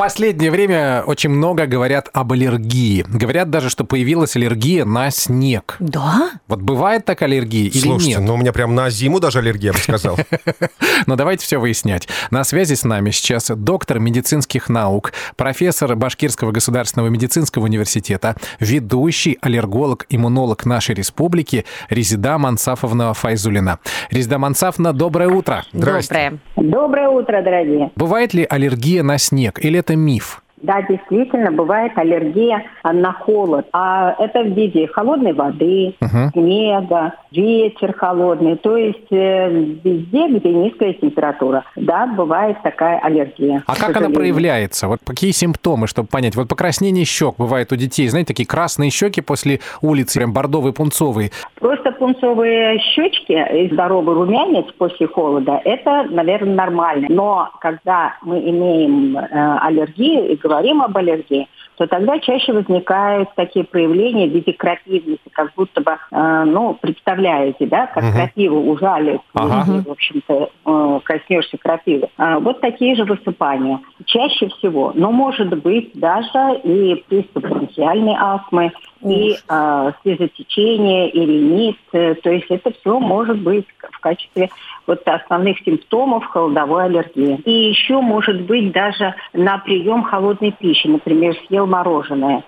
последнее время очень много говорят об аллергии. Говорят даже, что появилась аллергия на снег. Да? Вот бывает так аллергия или Слушайте, нет? ну у меня прям на зиму даже аллергия, я бы сказал. Но давайте все выяснять. На связи с нами сейчас доктор медицинских наук, профессор Башкирского государственного медицинского университета, ведущий аллерголог-иммунолог нашей республики Резида Мансафовна Файзулина. Резида Мансафовна, доброе утро. Доброе. Доброе утро, дорогие. Бывает ли аллергия на снег или это миф? Да, действительно, бывает аллергия на холод. А это в виде холодной воды, Мгм. снега, ветер холодный. То есть э, везде, где низкая температура, да, бывает такая аллергия. А как она проявляется? Вот какие симптомы, чтобы понять? Вот покраснение щек бывает у детей, знаете, такие красные щеки после улицы, прям бордовые, пунцовые. Просто пунцовые щечки и здоровый румянец после холода, это, наверное, нормально. Но когда мы имеем э, аллергию и говорим об аллергии, то тогда чаще возникают такие проявления в виде крапивности, как будто бы, э, ну, представляете, да, как Мгм. крапиву ужалит, Ага. если, в общем-то, э, коснешься крапивы. А, вот такие же высыпания. Чаще всего, но может быть даже и приступ бронхиальной астмы, и э, слезотечение, и ринит. Э, То есть это все может быть в качестве вот основных симптомов холодовой аллергии. И еще может быть даже на прием холодной пищи, например, съел мороженое.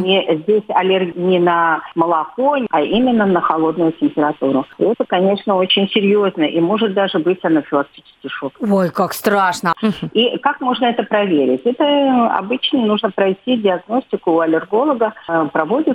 Не, здесь аллергия не на молоко, а именно на холодную температуру. И это, конечно, очень серьезно и может даже быть анафилактический шок. Ой, как страшно. И как можно это проверить? Это обычно нужно пройти диагностику у аллерголога. Э,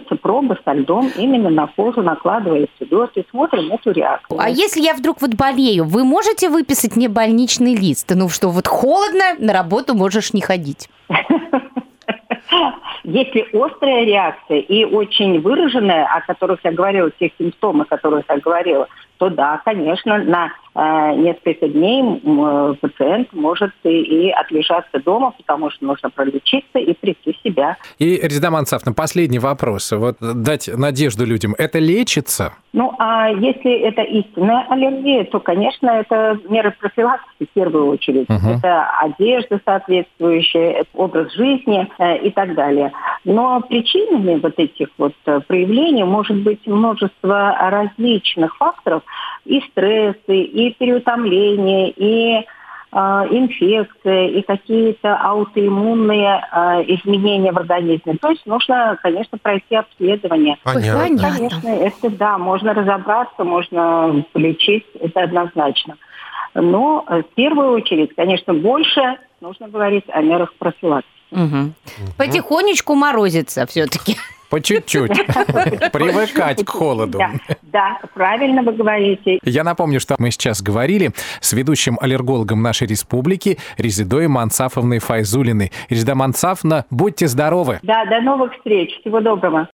Проводятся пробы со льдом, именно на кожу накладывается лед и смотрим эту реакцию. А если я вдруг вот болею, вы можете выписать мне больничный лист? Ну что, вот холодно, на работу можешь не ходить. Если острая реакция и очень выраженная, о которых я говорила, тех симптомов, о которых я говорила, то да, конечно, на э, несколько дней э, пациент может и, и отлежаться дома, потому что нужно пролечиться и прийти в себя. И, Резида Мансафовна, последний вопрос. Вот дать надежду людям. Это лечится? Ну, а если это истинная аллергия, то, конечно, это меры профилактики в первую очередь. Мгм. Это одежда соответствующая, образ жизни э, и так далее. Но причинами вот этих вот э, проявлений может быть множество различных факторов. И стрессы, и переутомление, и э, инфекция, и какие-то аутоиммунные э, изменения в организме. То есть нужно, конечно, пройти обследование. Понятно. Конечно, это да, можно разобраться, можно полечить, это однозначно. Но в первую очередь, конечно, больше нужно говорить о мерах профилактики. Мгм. Потихонечку морозится все-таки. По чуть-чуть. Привыкать к холоду. Да, да, правильно вы говорите. Я напомню, что мы сейчас говорили с ведущим аллергологом нашей республики Резидой Мансафовной Файзулиной. Резида Мансафовна, будьте здоровы! Да, до новых встреч. Всего доброго.